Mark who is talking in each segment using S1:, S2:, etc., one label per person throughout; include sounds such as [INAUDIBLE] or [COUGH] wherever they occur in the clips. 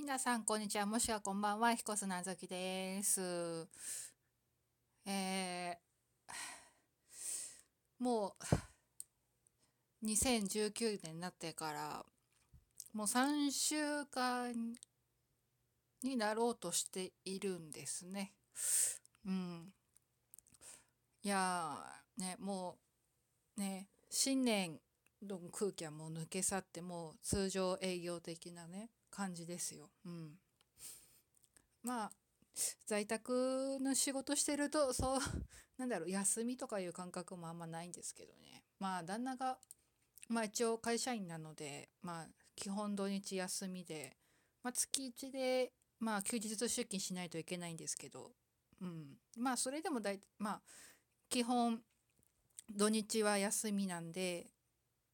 S1: 皆さん、こんにちは。もしくはこんばんは。彦砂月です。えー、もう、2019年になってから、もう3週間になろうとしているんですね。うん。いやー、ね、もう、ね、新年の空気はもう抜け去って、もう通常営業的なね、感じですよ。うん。まあ在宅の仕事してるとそう [LAUGHS] なんだろう休みとかいう感覚もあんまないんですけどねまあ旦那がまあ一応会社員なのでまあ基本土日休みで、まあ、月1でまあ休日出勤しないといけないんですけど、うん、まあそれでも大まあ基本土日は休みなんで、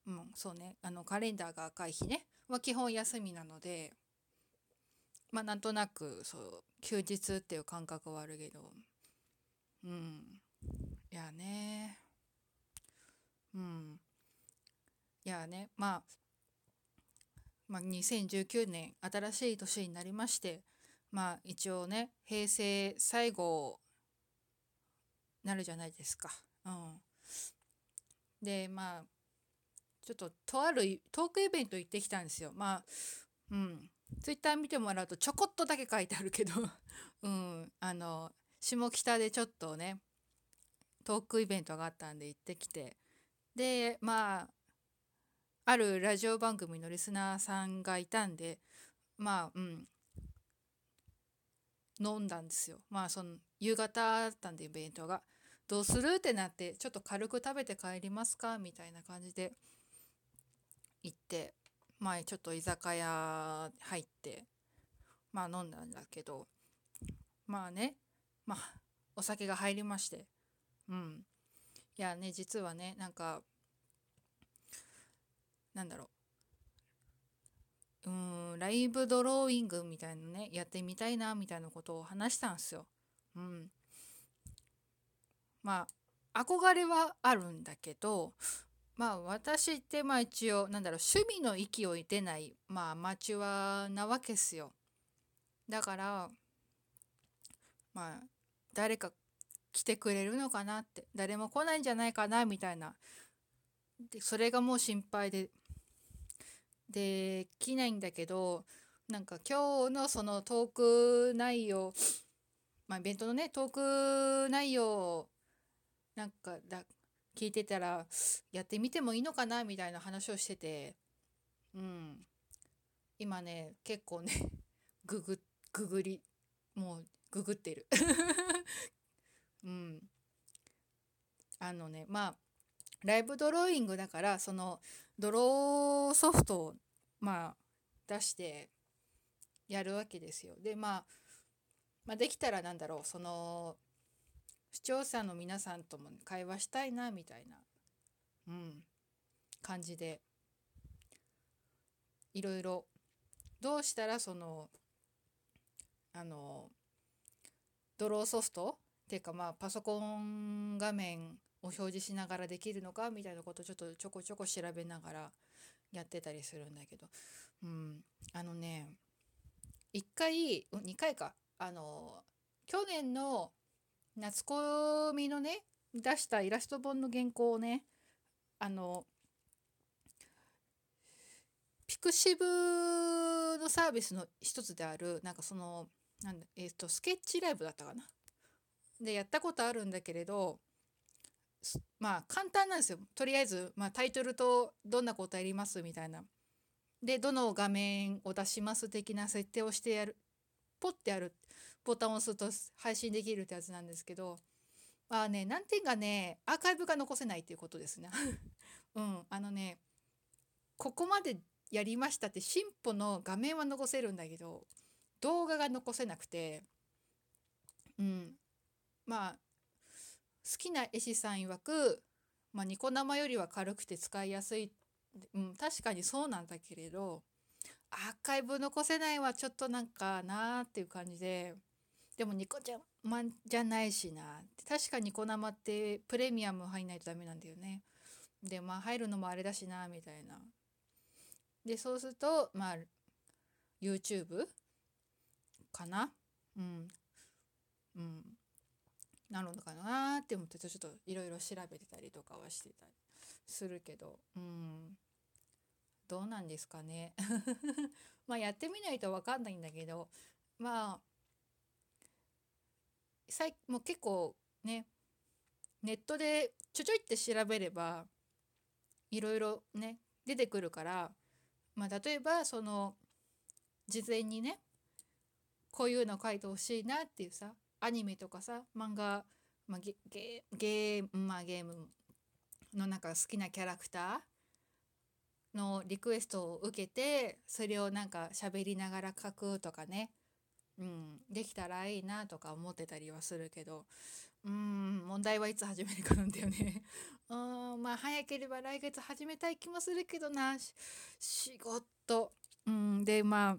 S1: うん、そうねあのカレンダーが赤い日ねは基本休みなのでまあなんとなくそう休日っていう感覚はあるけどうん。いやね。うん。いやね。まあまあ、2019年新しい年になりましてまあ一応ね平成最後なるじゃないですか。うん、でまあちょっととあるトークイベント行ってきたんですよ。まあ、うん。ツイッター見てもらうとちょこっとだけ書いてあるけど [LAUGHS] うん、あの、下北でちょっとね、トークイベントがあったんで行ってきて。で、まあ、あるラジオ番組のリスナーさんがいたんで、まあ、うん、飲んだんですよ。まあ、その、夕方だったんでイベントが。どうする？ってなって、ちょっと軽く食べて帰りますか？みたいな感じで。行って前ちょっと居酒屋入ってまあ飲んだんだけどまあねまあお酒が入りましてうん。いやね実はねなんかなんだろう。うんライブドローイングみたいなねやってみたいなみたいなことを話したんすよ。うん、まあ憧れはあるんだけどまあ私ってまあ一応なんだろう趣味の域を出ないまあアマチュアなわけっすよ。だからまあ誰か来てくれるのかなって誰も来ないんじゃないかなみたいなでそれがもう心配でできないんだけどなんか今日のそのトーク内容まあイベントのねトーク内容なんかだ聞いてたらやってみてもいいのかなみたいな話をしててうん。今ね結構ね [LAUGHS] ググググりもうググってる。[LAUGHS] うん。あのねまあライブドローイングだからそのドローソフトをまあ出してやるわけですよ。でまあまあ、できたらなんだろうその視聴者の皆さんとも会話したいなみたいな、うん、感じでいろいろどうしたらそのあのドローソフトっていうかまあパソコン画面を表示しながらできるのかみたいなことをちょっとちょこちょこ調べながらやってたりするんだけど、うん、あのね1回2回かあの去年の夏コミのね出したイラスト本の原稿をねあのピクシブのサービスの一つであるなんかそのなんだえっ、ー、とスケッチライブだったかな？でやったことあるんだけれどまあ簡単なんですよ。とりあえず、まあ、タイトルとどんなことやりますみたいな。でどの画面を出します的な設定をしてやるポッてやるボタンを押すと配信できるってやつなんですけどまあね難点がねアーカイブが残せないっていうことですね。[LAUGHS] うんあのねここまでやりましたって進歩の画面は残せるんだけど動画が残せなくてうんまあ好きな絵師さん曰く、まあ、ニコ生よりは軽くて使いやすい、うん、確かにそうなんだけれどアーカイブ残せないはちょっとなんかなーっていう感じででもニコちゃんまじゃないしな。確かニコ生ってプレミアム入んないとダメなんだよね。でまあ入るのもあれだしなみたいな。でそうするとまあ YouTube かな？うん。うん。なるのかなって思ってちょっといろいろ調べてたりとかはしてたりするけど。うん。どうなんですかね。[LAUGHS] まあやってみないと分かんないんだけど。まあ最もう結構ねネットでちょちょいって調べればいろいろね出てくるからまあ例えばその事前にねこういうの書いてほしいなっていうさアニメとかさ漫画、まあ、ゲゲゲームまあゲームのなんか好きなキャラクターのリクエストを受けてそれをなんか喋りながら書くとかね、うん、できたらいいなとか思ってたりはするけどうん問題はいつ始めるかなんだよね。[LAUGHS] うんまあ早ければ来月始めたい気もするけどな。仕事。うんでまあ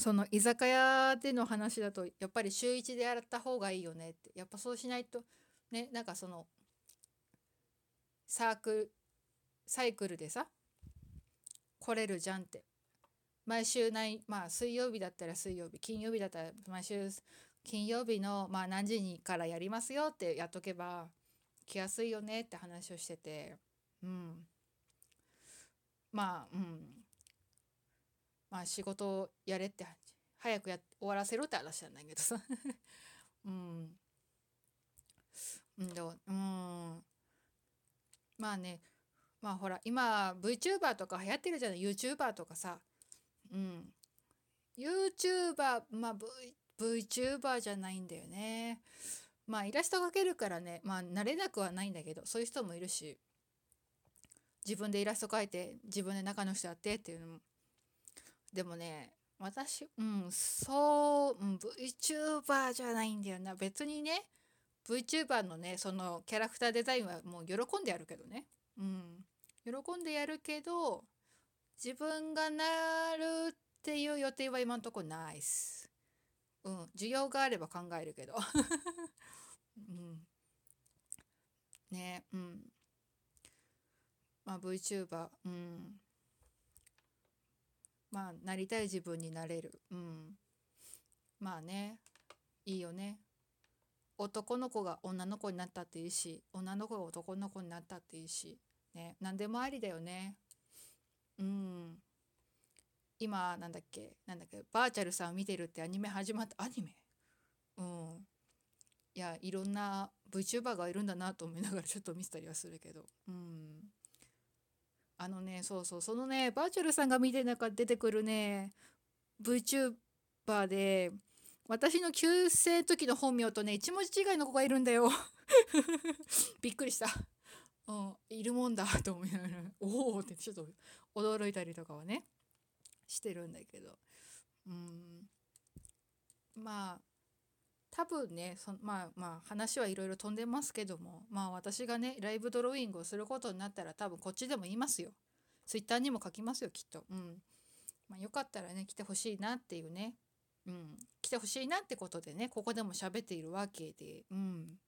S1: その居酒屋での話だとやっぱり週1でやった方がいいよねって。やっぱそうしないとねなんかそのサークルサイクルでさ来れるじゃんって。毎週ないまあ水曜日だったら水曜日金曜日だったら毎週金曜日のまあ何時にからやりますよってやっとけば来やすいよねって話をしててうん。まあうん。まあ仕事をやれって早くや終わらせろって話なんだけどさ。[LAUGHS] うん。うんでもうん。まあね。まあほら今 VTuber とか流行ってるじゃない？YouTuber とかさ。うん。YouTuber まあ、v、VTuber じゃないんだよね。まあイラスト描けるからね。まあ慣れなくはないんだけどそういう人もいるし。自分でイラスト描いて自分で中の人やってっていうのも。でもね私うんそう、うん、VTuber じゃないんだよな。別にね VTuber のねそのキャラクターデザインはもう喜んでやるけどね。うん。喜んでやるけど自分がなるっていう予定は今んとこないっす。うん需要があれば考えるけど。[LAUGHS] うん。ねうん。まあ VTuber うん。まあなりたい自分になれる。うん。まあねいいよね。男の子が女の子になったっていいし女の子が男の子になったっていいし。ね何でもありだよね。うん。今なんだっけ？なんだっけ？バーチャルさん見てるってアニメ？始まった？アニメ？うん。いやいろんな VTuber がいるんだなと思いながら [LAUGHS] ちょっと見せたりはするけど。うん。あのねそうそう。そのねバーチャルさんが見て中出てくるね VTuber で私の旧姓時の本名とね一文字違いの子がいるんだよ。[LAUGHS] びっくりした、うん、いるもんだと思いながらおおってちょっと驚いたりとかはねしてるんだけど。うん。まあ多分ねそまあまあ話はいろいろ飛んでますけどもまあ私がねライブドローイングをすることになったら多分こっちでも言いますよ。ツイッターにも書きますよきっと。うん。まあ、よかったらね来てほしいなっていうね、うん、来てほしいなってことでねここでも喋っているわけで、うん、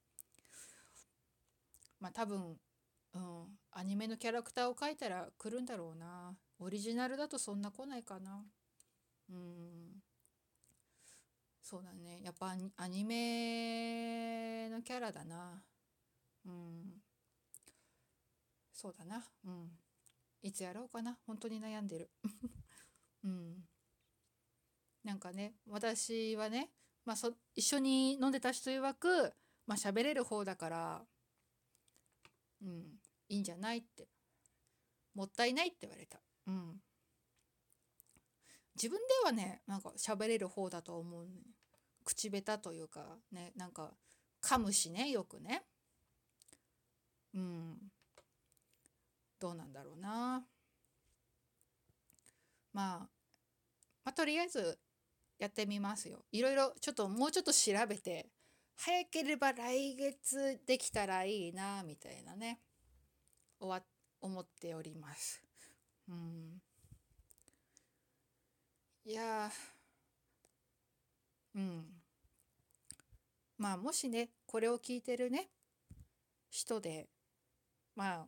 S1: まあ多分、うん、アニメのキャラクターを描いたら来るんだろうな。オリジナルだとそんな来ないかな。うん。そうだね。やっぱアニメのキャラだな。うん。そうだな。うん。いつやろうかな。本当に悩んでる。[LAUGHS] うん。なんかね私はね、まあ、そ一緒に飲んでた人曰くまあ喋れる方だからうん。いいんじゃないって。もったいないって言われた。うん。自分ではねなんか喋れる方だと思う、ね、口下手というかねなんか噛むしねよくね。うん。どうなんだろうな。まあ、まあ、とりあえずやってみますよ。いろいろちょっともうちょっと調べて早ければ来月できたらいいなみたいなね。終わ思っております。うん。いやうん。まあもしねこれを聞いてるね人でまあ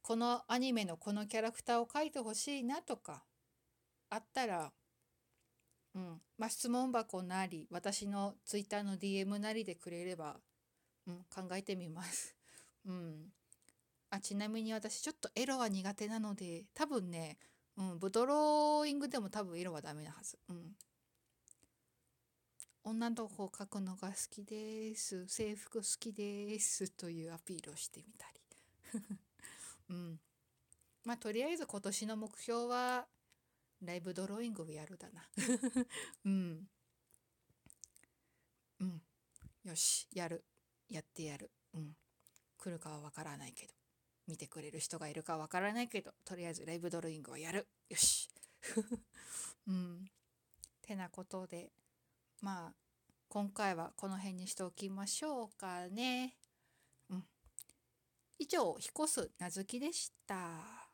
S1: このアニメのこのキャラクターを描いてほしいなとかあったらうん。まあ、質問箱なり私のツイッターの DM なりでくれれば、うん、考えてみます。[LAUGHS] うん、あちなみに私ちょっとエロは苦手なので多分ね、うん、ブドローイングでも多分エロはダメなはず。うん。女の子を描くのが好きです。制服好きです。というアピールをしてみたり。[LAUGHS] うん。まあとりあえず今年の目標はライブドローイングをやるだな。[LAUGHS] うん。うん。よし。やる。やってやる。うん。来るかはわからないけど。見てくれる人がいるかわからないけど。とりあえずライブドローイングはやる。よし。[LAUGHS] うん。てなことで。まあ今回はこの辺にしておきましょうかね。うん、以上「引っ越す名付き」でした。